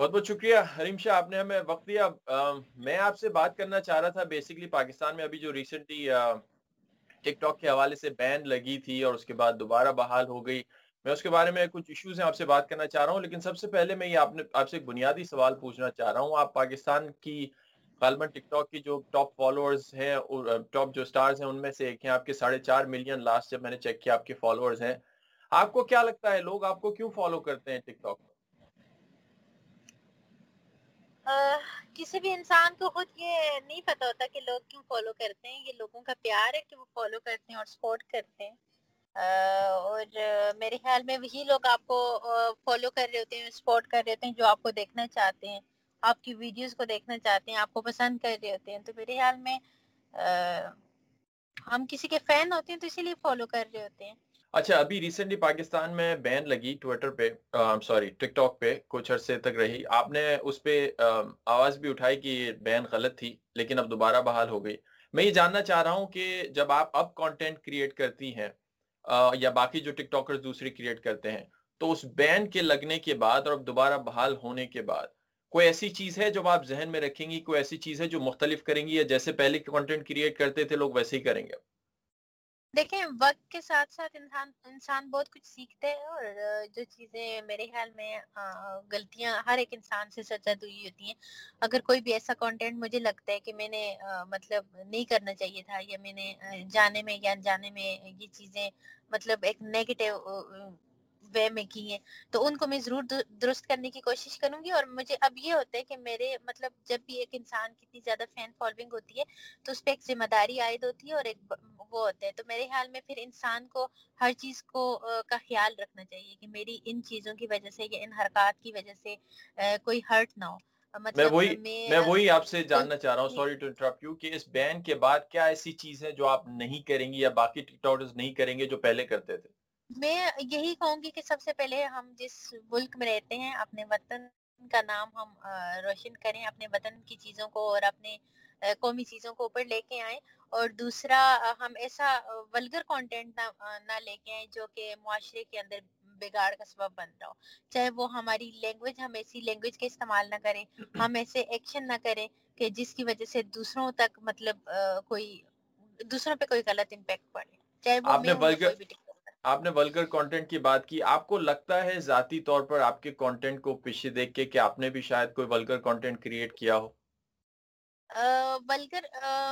بہت بہت شکریہ۔ حریم شاہ، آپ نے ہمیں وقت دیا۔ میں آپ سے بات کرنا چاہ رہا تھا۔ بیسکلی پاکستان میں ابھی جو ریسنٹلی ٹک ٹاک کے حوالے سے بین لگی تھی اور اس کے بعد دوبارہ بحال ہو گئی۔ میں اس کے بارے میں کچھ ایشوز ہیں آپ سے بات کرنا چاہ رہا ہوں، لیکن سب سے پہلے میں یہ آپ نے، آپ سے ایک بنیادی سوال پوچھنا چاہ رہا ہوں۔ آپ پاکستان کی غالباً ٹک ٹاک کی جو ٹاپ فالوورز ہیں ٹاپ جو سٹارز ہیں، ان میں سے ایک ہیں۔ آپ کے ساڑھے چار ملین لاسٹ جب میں نے چیک کیا، آپ کے فالوورز ہیں۔ آپ کو کیا لگتا ہے؟ لوگ آپ کو کیوں فالو کرتے ہیں ٹک ٹاک کسی بھی انسان کو خود یہ نہیں پتا ہوتا کہ لوگ کیوں فالو کرتے ہیں، یہ لوگوں کا پیار ہے کہ وہ فالو کرتے ہیں اور سپورٹ کرتے ہیں۔ اور میرے خیال میں وہی لوگ آپ کو فالو کر رہے ہوتے ہیں سپورٹ کر رہے ہوتے ہیں جو آپ کو دیکھنا چاہتے ہیں۔ آپ کی ویڈیوز کو دیکھنا چاہتے ہیں، آپ کو پسند کر رہے ہوتے ہیں۔ تو میرے خیال میں ہم کسی کے فین ہوتے ہیں تو اسی لیے فالو کر رہے ہوتے ہیں۔ اچھا ابھی ریسنٹلی پاکستان میں بین لگی ٹویٹر پہ سوری ٹک ٹاک پہ کچھ عرصے تک رہی۔ آپ نے اس پہ آواز بھی اٹھائی کہ یہ بین غلط تھی، لیکن اب دوبارہ بحال ہو گئی۔ میں یہ جاننا چاہ رہا ہوں کہ جب آپ اب کانٹینٹ کریٹ کرتی ہیں یا باقی جو ٹک ٹاکر دوسری کریٹ کرتے ہیں، تو اس بین کے لگنے کے بعد اور اب دوبارہ بحال ہونے کے بعد، کوئی ایسی چیز ہے جو آپ ذہن میں رکھیں گی؟ کوئی ایسی چیز ہے جو مختلف کریں گی؟ یا جیسے پہلے کانٹینٹ کریٹ کرتے تھے، لوگ ویسے ہی کریں گے؟ دیکھیں، وقت کے ساتھ ساتھ انسان انسان بہت کچھ سیکھتے ہیں اور جو چیزیں میرے خیال میں غلطیاں ہر ایک انسان سے سچا ہوئی ہوتی ہیں۔ اگر کوئی بھی ایسا کانٹینٹ مجھے لگتا ہے کہ میں نے مطلب نہیں کرنا چاہیے تھا یا میں نے جانے میں یا جانے میں یہ چیزیں مطلب ایک نیگیٹو وے میں کی ہیں۔ تو ان کو میں ضرور درست کرنے کی کوشش کروں گی اور مجھے اب یہ ہوتا ہے کہ میرے مطلب جب بھی ایک انسان کی اتنی زیادہ فین فالوئنگ ہوتی ہے تو اس پہ ایک ذمہ داری عائد ہوتی ہے اور ایک وہ ہوتا ہے۔ تو میرے خیال میں پھر انسان کو ہر چیز کو کا خیال رکھنا چاہیے کہ میری ان چیزوں کی وجہ سے یا ان حرکات کی وجہ سے کوئی ہرٹ نہ ہو۔ مطلب میں وہی میں وہی آپ سے جاننا چاہ رہا ہوں سوری ٹو انٹرپٹ یو کہ اس بین کے بعد کیا ایسی چیز ہے جو آپ نہیں کریں گی یا باقی ٹک ٹاکرز نہیں کریں گے جو پہلے کرتے تھے؟ میں یہی کہوں گی کہ سب سے پہلے ہم جس ملک میں رہتے ہیں اپنے وطن کا نام ہم روشن کریں اپنے وطن کی چیزوں کو اور اپنے قومی چیزوں کو اوپر لے کے آئیں۔ اور دوسرا ہم ایسا ولگر کانٹینٹ نہ لے کے آئیں جو کہ معاشرے کے اندر بگاڑ کا سبب بن رہا ہو۔ چاہے وہ ہماری لینگویج ہم ایسی لینگویج کا استعمال نہ کریں ہم ایسے ایکشن نہ کریں کہ جس کی وجہ سے دوسروں تک مطلب کوئی دوسروں پہ کوئی غلط امپیکٹ پڑے۔ چاہے وہ آپ نے ولگر کانٹینٹ کی بات کی، آپ کو لگتا ہے ذاتی طور پر آپ کے کانٹینٹ کو پیچھے دیکھ کے کہ آپ نے بھی شاید کوئی ولگر کانٹینٹ کریٹ کیا ہو؟ ولگر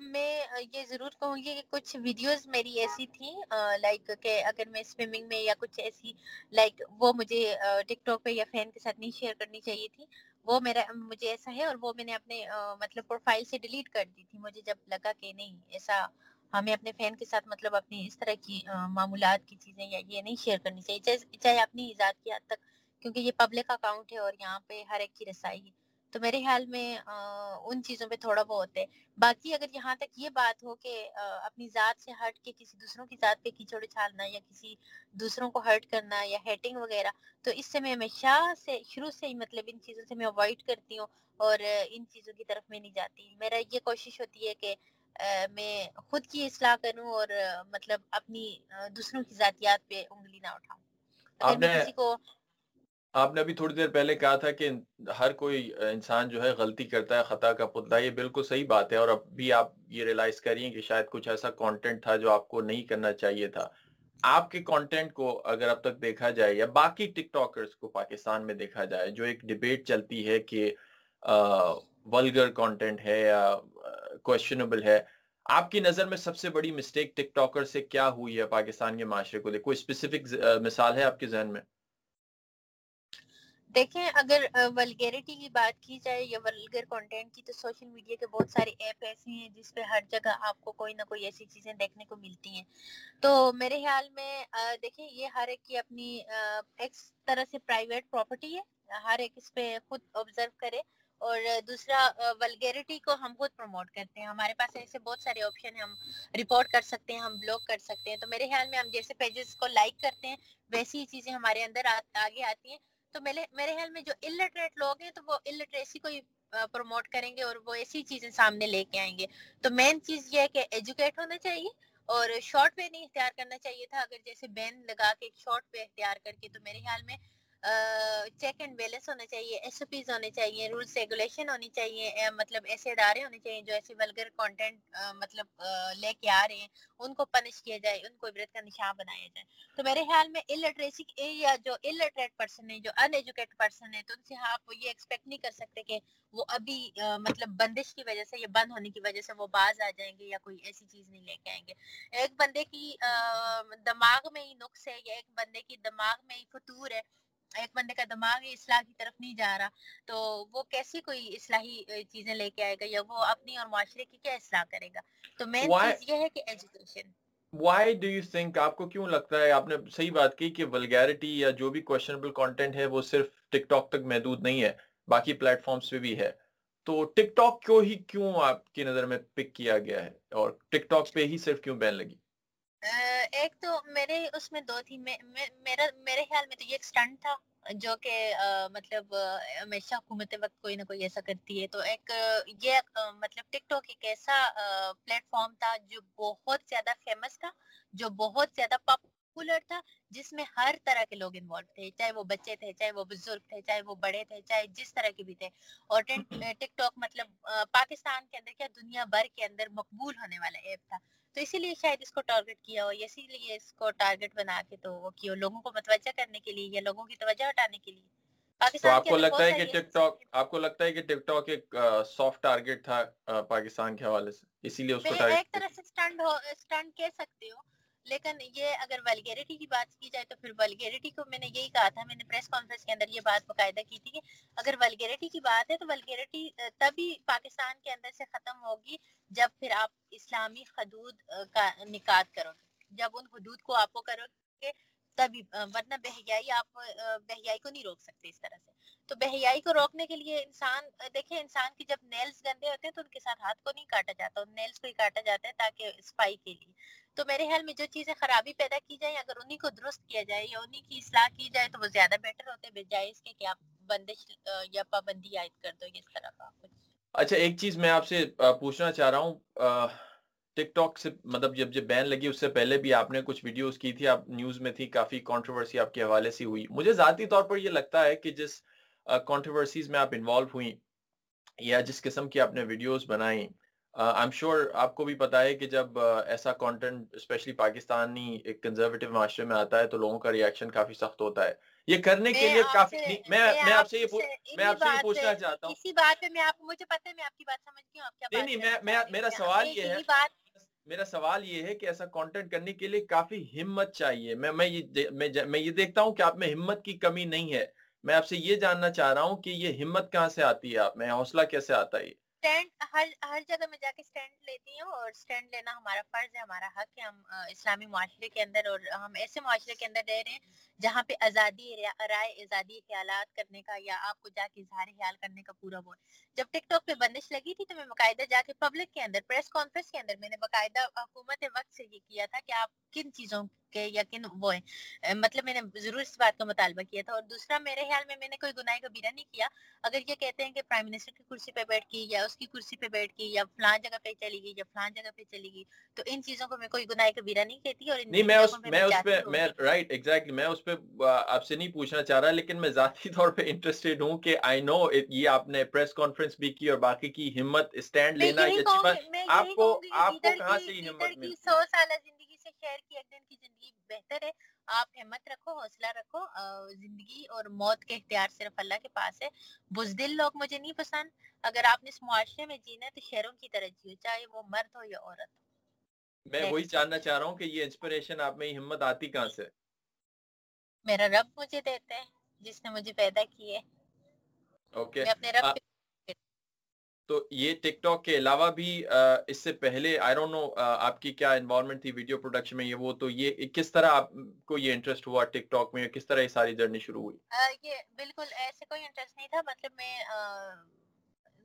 میں یہ ضرور کہوں گی کہ کچھ ویڈیوز میری ایسی تھیں لائک کہ اگر میں سوئمنگ میں یا کچھ ایسی لائک وہ مجھے ٹک ٹاک پہ یا فین کے ساتھ نہیں شیئر کرنی چاہیے تھی۔ وہ میرا، مجھے ایسا ہے اور وہ میں نے اپنے مطلب پروفائل سے ڈیلیٹ کر دی تھی۔ مجھے جب لگا کہ نہیں، ایسا ہمیں اپنے فین کے ساتھ مطلب اپنی اس طرح کی معمولات کی چیزیں یا یہ نہیں شیئر کرنی چاہیے۔ چاہے اپنی ایجاد کی حد تک، کیونکہ یہ پبلک اکاؤنٹ ہے اور یہاں پہ ہر ایک کی رسائی ہے۔ تو میرے خیال میں ان چیزوں پہ تھوڑا بہت ہے۔ باقی اگر یہاں تک یہ بات ہو کہ اپنی ذات سے ہٹ کے کسی دوسروں کی ذات پہ کیچڑ اچھالنا یا کسی دوسروں کو ہرٹ کرنا یا ہیٹنگ وغیرہ، تو اس سے میں ہمیشہ سے، شروع سے ہی مطلب ان چیزوں سے میں اوائڈ کرتی ہوں اور ان چیزوں کی طرف میں نہیں جاتی۔ میرا یہ کوشش ہوتی ہے کہ میں خود کی اصلاح کروں اور مطلب اپنی دوسروں کی ذاتیات پہ انگلی نہ اٹھاؤں۔ کسی کو آپ نے ابھی تھوڑی دیر پہلے کہا تھا کہ ہر کوئی انسان جو ہے غلطی کرتا ہے خطا کا پتلا یہ بالکل صحیح بات ہے اور اب بھی آپ یہ ریلائز کریے کہ شاید کچھ ایسا کانٹینٹ تھا جو آپ کو نہیں کرنا چاہیے تھا۔ آپ کے کانٹینٹ کو اگر اب تک دیکھا جائے یا باقی ٹک ٹاکرز کو پاکستان میں دیکھا جائے جو ایک ڈیبیٹ چلتی ہے کہ ولگر کانٹینٹ ہے یا uh, کوشچنبل ہے، آپ کی نظر میں سب سے بڑی مسٹیک ٹک ٹاکر سے کیا ہوئی ہے پاکستان کے معاشرے کو لے؟ کوئی اسپیسیفک uh, مثال ہے آپ کے ذہن میں؟ دیکھیں، اگر uh, ولگیریٹی کی بات کی جائے یا ولگر کانٹینٹ کی، تو سوشل میڈیا کے بہت سارے ایپ ایسے ہیں جس پہ ہر جگہ آپ کو کوئی نہ کوئی ایسی چیزیں دیکھنے کو ملتی ہیں۔ تو میرے خیال میں دیکھیں، یہ ہر ایک کی اپنی ایک طرح سے پرائیویٹ پراپرٹی ہے۔ ہر ایک اس پہ خود آبزرو کرے۔ اور دوسرا ولگیریٹی کو ہم خود پروموٹ کرتے ہیں۔ ہمارے پاس ایسے بہت سارے آپشن ہیں، ہم رپورٹ کر سکتے ہیں، ہم بلاگ کر سکتے ہیں۔ تو میرے خیال میں ہم جیسے پیجز کو لائک کرتے ہیں، ویسی ہی چیزیں ہمارے اندر آگے آتی ہیں۔ تو میرے میرے خیال میں جو الٹریٹ لوگ ہیں، تو وہ الٹریسی کو ہی پروموٹ کریں گے اور وہ ایسی چیزیں سامنے لے کے آئیں گے۔ تو مین چیز یہ ہے کہ ایجوکیٹ ہونا چاہیے اور شارٹ وے نہیں اختیار کرنا چاہیے تھا۔ اگر جیسے بین لگا کے شارٹ وے اختیار کر کے، تو میرے خیال میں چیک اینڈ بیلنس ہونا چاہیے ایس او پیز ہونے چاہیے رولس ریگولیشن ہونی چاہیے مطلب ایسے ادارے ہونے چاہیے جو ایسے ولگر کانٹینٹ مطلب لے کے آ رہے ہیں ان کو پنش کیا جائے ان کو عبرت کا نشان بنایا جائے تو میرے خیال میں الٹریسی یا جو الٹریٹ پرسن ہے جو ان ایجوکیٹ پرسن ہے تو ان سے آپ یہ ایکسپیکٹ نہیں کر سکتے کہ وہ ابھی مطلب بندش کی وجہ سے یا بند ہونے کی وجہ سے وہ باز آ جائیں گے یا کوئی ایسی چیز نہیں لے کے آئیں گے ایک بندے کی دماغ میں ہی نقص ہے یا ایک بندے کی دماغ میں ہی فطور ہے ایک بندے کا دماغ اصلاح کی طرف نہیں جا رہا تو وہ کیسی کوئی اصلاحی چیزیں لے کے آئے گا یا وہ اپنی اور معاشرے کی کیا اصلاح کرے گا؟ تو مین چیز یہ ہے کہ education why do you think آپ کو کیوں لگتا ہے آپ نے صحیح بات کی کہ ولگیرٹی یا جو بھی کوشچنبل کانٹینٹ ہے وہ صرف ٹک ٹاک تک محدود نہیں ہے باقی پلیٹ فارمز پہ بھی ہے۔ تو ٹک ٹاک کیوں ہی کیوں آپ کی نظر میں پک کیا گیا ہے؟ اور ٹک ٹاک پہ ہی صرف کیوں بین لگی؟ ایک تو میرے اس میں دو تھی میرا، میرے خیال میں تو یہ ایک سٹنٹ تھا، جو کہ مطلب ہمیشہ حکومت وقت کوئی نہ کوئی ایسا کرتی ہے۔ تو ایک، یہ مطلب ٹک ٹاک ایک ایسا پلیٹ فارم تھا جو بہت زیادہ فیمس تھا، جو بہت زیادہ پاپ پاپولر تھا جس میں ہر طرح کے لوگ انوالو تھے چاہے وہ بچے تھے چاہے وہ بزرگ تھے چاہے وہ بڑے تھے چاہے جس طرح کے بھی تھے۔ اور ٹک ٹاک مطلب پاکستان کے اندر کیا دنیا بھر کے اندر مقبول ہونے والا ایپ تھا۔ تو اسی لیے شاید اس کو ٹارگٹ کیا ہو اسی لیے اس کو ٹارگٹ بنا کے تو وہ کیا لوگوں کو متوجہ کرنے کے لیے یا لوگوں کی توجہ ہٹانے کے لیے۔ تو آپ کو لگتا ہے کہ ٹک ٹاک آپ کو لگتا ہے کہ ٹک ٹاک ایک سافٹ ٹارگٹ تھا پاکستان کے حوالے سے اسی لیے اس کو ایک طرح سے سٹنڈ ہو سٹنڈ کہہ سکتے ہو لیکن یہ اگر ولگیریٹی کی بات کی جائے تو پھر ولگیریٹی کو میں نے یہی کہا تھا، میں نے پریس کانفرنس کے اندر یہ بات باقاعدہ کی تھی کہ اگر ولگیریٹی کی بات ہے تو ولگیریٹی تبھی پاکستان کے اندر سے ختم ہوگی جب پھر آپ اسلامی حدود کا نکات کرو گے۔ جب ان حدود کو آپ کو کرو گے تبھی ورنہ بہیائی آپ بہیائی کو نہیں روک سکتے اس طرح سے۔ تو بہیائی کو روکنے کے لیے انسان، دیکھیں انسان کی جب نیلز گندے ہوتے ہیں تو ان کے ساتھ ہاتھ کو نہیں کاٹا جاتا نیلز کو ہی کاٹا جاتا ہے تاکہ صفائی کے لیے۔ تو میرے خیال میں جو چیزیں خرابی پیدا کی جائیں، اگر انہی کو درست کیا جائے یا انہی کی اصلاح کی جائے، تو وہ زیادہ بیٹر ہوتے بجائے اس کے کہ آپ بندش، یا پابندی عائد کر دو، اس طرح کا کچھ۔ اچھا ایک چیز میں آپ سے پوچھنا چاہ رہا ہوں۔ ٹک ٹاک سے مطلب جب جب بین لگی، اس سے پہلے بھی آپ نے کچھ ویڈیوز کی تھی، آپ نیوز میں تھی، کافی کانٹروورسی آپ کے حوالے سے ہوئی۔ مجھے ذاتی طور پر یہ لگتا ہے کہ جس کانٹروورسیز میں آپ انوالو ہوئیں یا جس قسم کی آپ نے ویڈیوز بنائیں آئی ایم شیور آپ کو بھی پتا ہے کہ جب ایسا کانٹینٹ اسپیشلی پاکستانی ایک کنزرویٹو معاشرے میں آتا ہے تو لوگوں کا ریاکشن کافی سخت ہوتا ہے۔ یہ کرنے کے لیے کافی میں میں آپ سے یہ میں آپ سے یہ پوچھنا چاہتا ہوں۔ اسی بات پہ میں آپ مجھے پتہ ہے میں آپ کی بات ہوں آپ کیا نہیں نہیں میں میرا سوال یہ ہے میرا سوال یہ ہے کہ ایسا کانٹینٹ کرنے کے لیے کافی ہمت چاہیے۔ میں میں یہ میں یہ دیکھتا ہوں کہ آپ میں ہمت کی کمی نہیں ہے۔ میں آپ سے یہ جاننا چاہ رہا ہوں کہ یہ ہمت کہاں سے آتی ہے آپ میں حوصلہ کیسے آتا ہے؟ سٹینڈ ہر ہر جگہ میں جا کے سٹینڈ لیتی ہوں اور سٹینڈ لینا ہمارا فرض ہے، ہمارا حق ہے۔ ہم اسلامی معاشرے کے اندر اور ہم ایسے معاشرے کے اندر رہ رہے ہیں جہاں پہ آزادی رائے آزادی خیالات کرنے کا یا آپ کو جا کے اظہار خیال کرنے کا پورا وہ۔ جب ٹک ٹاک پہ بندش لگی تھی تو میں باقاعدہ جا کے پبلک کے اندر، پریس کانفرنس کے اندر میں نے باقاعدہ حکومت وقت سے یہ کیا تھا کہ آپ کن چیزوں کے یا کن وہ ہیں مطلب میں نے ضرور اس بات کا مطالبہ کیا تھا۔ اور دوسرا میرے خیال میں میں نے کوئی گناہ کبیرہ نہیں کیا۔ اگر یہ کہتے ہیں کہ پرائم منسٹر کی کرسی پہ بیٹھ کی یا اس کی کرسی پہ بیٹھ کی یا فلان جگہ پہ چلی گئی یا فلان جگہ پہ چلی گئی تو ان چیزوں کو میں کوئی گناہ کبیرہ نہیں کہتی اور نہیں میں اس میں اس پہ میں رائٹ ایگزیکٹلی میں اس پہ آپ سے نہیں پوچھنا چاہ رہا لیکن میں ذاتی طور پہ انٹرسٹڈ ہوں کہ آئی نو یہ آپ نے پریس کانفرنس بھی کی اور باقی کی ہمت اسٹینڈ لینا یہ اچھی بات۔ آپ کو آپ کو کہاں سے ہمت ملتی؟ سو سالہ زندگی سے خیر کی ایک دن کی بہتر ہے۔ آپ ہمت رکھو حوصلہ رکھو زندگی اور موت کے اختیار صرف اللہ کے پاس ہے۔ بزدل لوگ مجھے نہیں پسند۔ اگر آپ نے اس معاشرے میں جینا ہے تو شہروں کی طرح جیو چاہے وہ مرد ہو یا عورت۔ ہو میں وہی جاننا چاہ رہا ہوں کہ یہ انسپریشن آپ میں ہمت آتی کہاں سے؟ میرا رب مجھے دیتا ہے جس نے مجھے پیدا کی ہے۔ اوکے میں اپنے رب تو یہ ٹک ٹاک کے علاوہ بھی اس سے پہلے آئی ڈونٹ نو آپ کی کیا انوالومنٹ تھی ویڈیو پروڈکشن میں یہ وہ، تو یہ کس طرح آپ کو یہ انٹرسٹ ہوا ٹک ٹاک میں، کس طرح یہ ساری جرنی شروع ہوئی؟ یہ بالکل ایسے کوئی انٹرسٹ نہیں تھا مطلب میں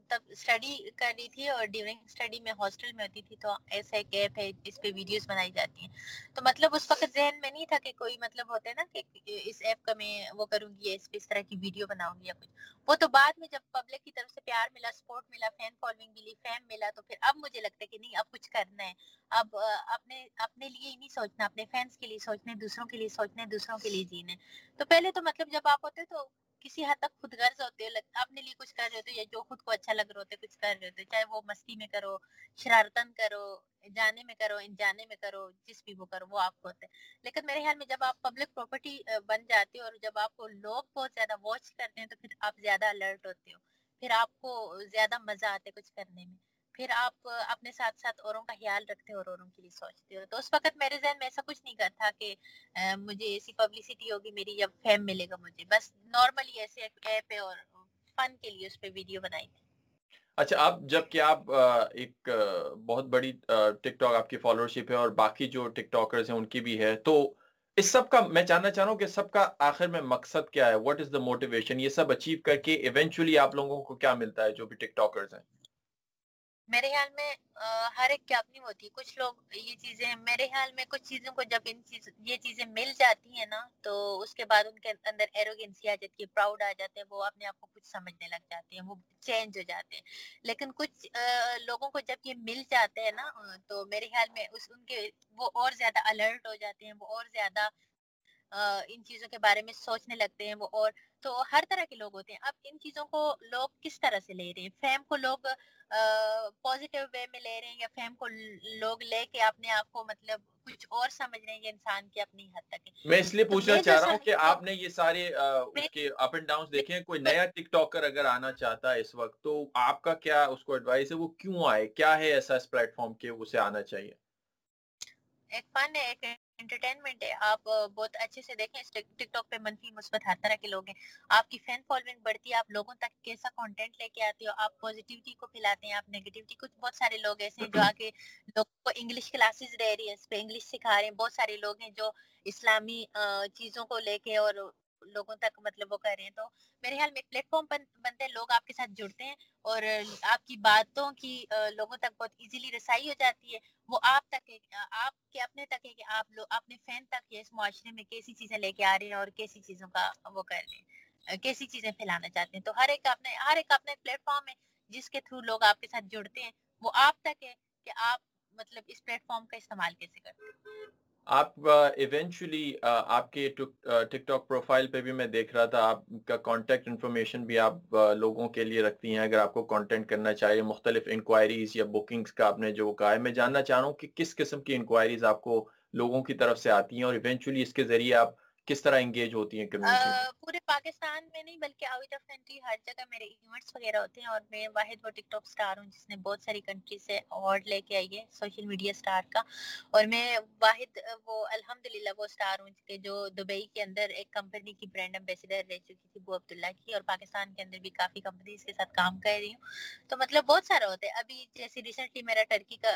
تب اسٹڈی کر رہی تھی اور ڈیورنگ اسٹڈی میں ہاسٹل میں ہوتی تھی تو ایسا ایک ایپ ہے اس پہ ویڈیوز بنائی جاتی ہیں۔ تو مطلب اس وقت ذہن میں نہیں تھا کہ کوئی مطلب ہوتا ہے نا کہ اس ایپ کا میں وہ کروں گی اس پہ اس طرح کی ویڈیو بناؤں گی یا کچھ۔ وہ تو بعد میں جب پبلک کی طرف سے پیار ملا سپورٹ ملا فین فالوئنگ ملی فیم ملا تو پھر اب مجھے لگتا ہے کہ نہیں، اب کچھ کرنا ہے۔ اب اپنے اپنے لیے ہی نہیں سوچنا، اپنے فینس کے لیے سوچنے دوسروں کے لیے سوچنے دوسروں کے لیے جینے تو پہلے تو مطلب جب آپ ہوتے تو کسی حد تک خود غرض ہوتے ہو اپنے لیے کچھ کر رہے ہوتے یا جو خود کو اچھا لگ رہے ہے کچھ کر رہے ہوتے چاہے وہ مستی میں کرو، شرارتن کرو، جانے میں کرو انجانے میں کرو، جس بھی وہ کرو، وہ آپ کو ہوتا ہے لیکن میرے خیال میں جب آپ پبلک پراپرٹی بن جاتے ہو اور جب آپ کو لوگ بہت زیادہ واچ کرتے ہیں تو پھر آپ زیادہ الرٹ ہوتے ہو، پھر آپ کو زیادہ مزہ آتا ہے کچھ کرنے میں۔ پھر آپ اپنے ساتھ ساتھ اوروں کا خیال رکھتے ہو اور اوروں کے لیے سوچتے ہو۔ تو اس وقت میرے ذہن میں ایسا کچھ نہیں کرتا کہ مجھے ایسی پبلسٹی ہوگی، میری یا فیم ملے گا مجھے۔ بس نارملی ایسے ایپ ہے اور فن کے لیے اس پہ ویڈیو بنائی تھی۔ اچھا آپ جبکہ آپ ایک بہت بڑی ٹک ٹاک آپ کی فالوورشپ ہے اور باقی جو ٹک ٹاکرز ہیں، ان کی بھی ہے۔ تو اس سب کا میں جاننا چاہ رہا ہوں کہ سب کا آخر میں مقصد کیا ہے؟ واٹ از دا موٹیویشن یہ سب اچیو کر کے ایونچولی آپ لوگوں کو کیا ملتا ہے جو بھی ٹک ٹاکرز ہیں؟ میرے خیال میں ہر ایک کی اپنی ہوتی ہے کچھ لوگ یہ چیزیں، میرے خیال میں کچھ چیزوں کو جب ان چیز، یہ چیزیں مل جاتی ہیں نا، تو اس کے بعد ان کے اندر ایروگنسی آ جاتی ہے پراؤڈ آ جاتے ہیں، وہ اپنے آپ کو کچھ سمجھنے لگ جاتے ہیں، وہ چینج ہو جاتے ہیں۔ لیکن کچھ لوگوں کو جب یہ مل جاتے ہیں نا تو میرے خیال میں اس، ان کے وہ اور زیادہ الرٹ ہو جاتے ہیں، وہ اور زیادہ ان چیزوں کے بارے میں سوچنے لگتے ہیں، وہ اور۔ تو ہر طرح کے لوگ ہوتے ہیں۔ اب ان چیزوں کو لوگ کس طرح سے لے رہے ہیں؟ فیم کو لوگ پازیٹیو وے میں لے رہے ہیں یا فیم کو لوگ لے کے اپنے آپ کو مطلب کچھ اور سمجھ رہے ہیں یہ انسان کی اپنی حد تک میں اس لیے پوچھنا چاہ رہا ہوں کہ آپ نے یہ سارے اس کے اپ اینڈ ڈاؤن دیکھے ہیں؟ کوئی نیا ٹک ٹاکر اگر آنا چاہتا ہے اس وقت تو آپ کا کیا اس کو ایڈوائس ہے؟ وہ کیوں آئے؟ کیا ہے ایسا اس پلیٹ فارم کے اسے آنا چاہیے؟ ایک فن ہے ایک انٹرٹینمنٹ ہے، آپ بہت اچھے سے دیکھیں ٹک ٹاک پہ منفی مثبت ہر طرح کے لوگ ہیں۔ آپ کی فین فالوئنگ بڑھتی ہے، آپ لوگوں تک کیسا کانٹینٹ لے کے آتے ہو؟ آپ پازیٹیوٹی کو پھیلاتے ہیں، آپ نیگیٹیوٹی کچھ بہت سارے لوگ ایسے ہیں جو آ کے لوگوں کو انگلش کلاسز دے رہی ہے اس پہ انگلش سکھا رہے ہیں۔ بہت سارے لوگ ہیں جو اسلامی چیزوں کو لے کے اور لوگوں تک مطلب وہ کر رہے ہیں۔ تو میرے خیال میں ایک پلیٹ فارم بنتے ہیں، لوگ آپ کے ساتھ جڑتے ہیں اور آپ کی باتوں کی لوگوں تک بہت ایزیلی رسائی ہو جاتی ہے۔ وہ آپ تک ہے آپ کے اپنے تک ہے کہ آپ لوگ، اپنے فین تک اس معاشرے میں کیسی چیزیں لے کے آ رہے ہیں اور کیسی چیزوں کا وہ کر رہے ہیں کیسی چیزیں پھیلانا چاہتے ہیں۔ تو ہر ایک اپنے، ہر ایک اپنے پلیٹ فارم ہے جس کے تھرو لوگ آپ کے ساتھ جڑتے ہیں، وہ آپ تک ہے کہ آپ مطلب اس پلیٹ فارم کا استعمال کیسے کرتے ہیں۔ آپ ایونچولی آپ کے ٹک ٹاک پروفائل پہ بھی میں دیکھ رہا تھا، آپ کا کانٹیکٹ انفارمیشن بھی آپ لوگوں کے لیے رکھتی ہیں، اگر آپ کو کانٹینٹ کرنا چاہیے، مختلف انکوائریز یا بکنگز کا آپ نے جو کہا ہے، میں جاننا چاہ رہا ہوں کہ کس قسم کی انکوائریز آپ کو لوگوں کی طرف سے آتی ہیں اور ایونچولی اس کے ذریعے آپ کس طرح انگیج ہوتی ہیں کمیونٹی پورے پاکستان میں نہیں بلکہ آؤٹ آف کنٹری ہر جگہ میرے ایونٹس وغیرہ ہوتے ہیں اور میں واحد وہ ٹک ٹاک سٹار ہوں جس نے بہت ساری کنٹری سے ایوارڈ لے کے آئی ہے سوشل میڈیا سٹار کا۔ اور میں واحد وہ الحمدللہ وہ سٹار ہوں کہ جو دبئی کے اندر ایک کمپنی کی برانڈ امبیسڈر رہ چکی تھی بو عبداللہ کی۔ اور پاکستان کے اندر بھی کافی کمپنیز کے ساتھ کام کر رہی ہوں۔ تو مطلب بہت سارا ہوتا ہے۔ ابھی جیسے ریسنٹلی میرا ٹرکی کا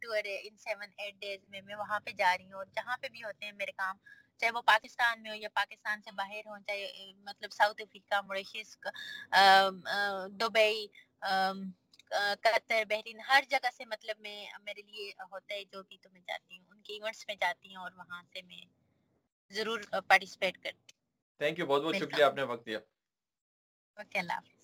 ٹور ہے ان سیون ایٹ ڈیز میں میں وہاں پہ جا رہی ہوں اور جہاں پہ بھی ہوتے ہیں میرے کام چاہے وہ پاکستان میں ہو یا پاکستان سے باہر ہو چاہے مطلب South Africa Mauritius Dubai Qatar Bahrain ہر جگہ سے مطلب میں میرے لیے ہوتا ہے جو بھی تو میں جاتی ہوں ان کے ایونٹس میں جاتی ہوں اور وہاں سے میں ضرور پارٹیسپیٹ کرتی تھینک یو بہت بہت شکریہ آپ نے وقت دیا۔ اوکے اللہ حافظ۔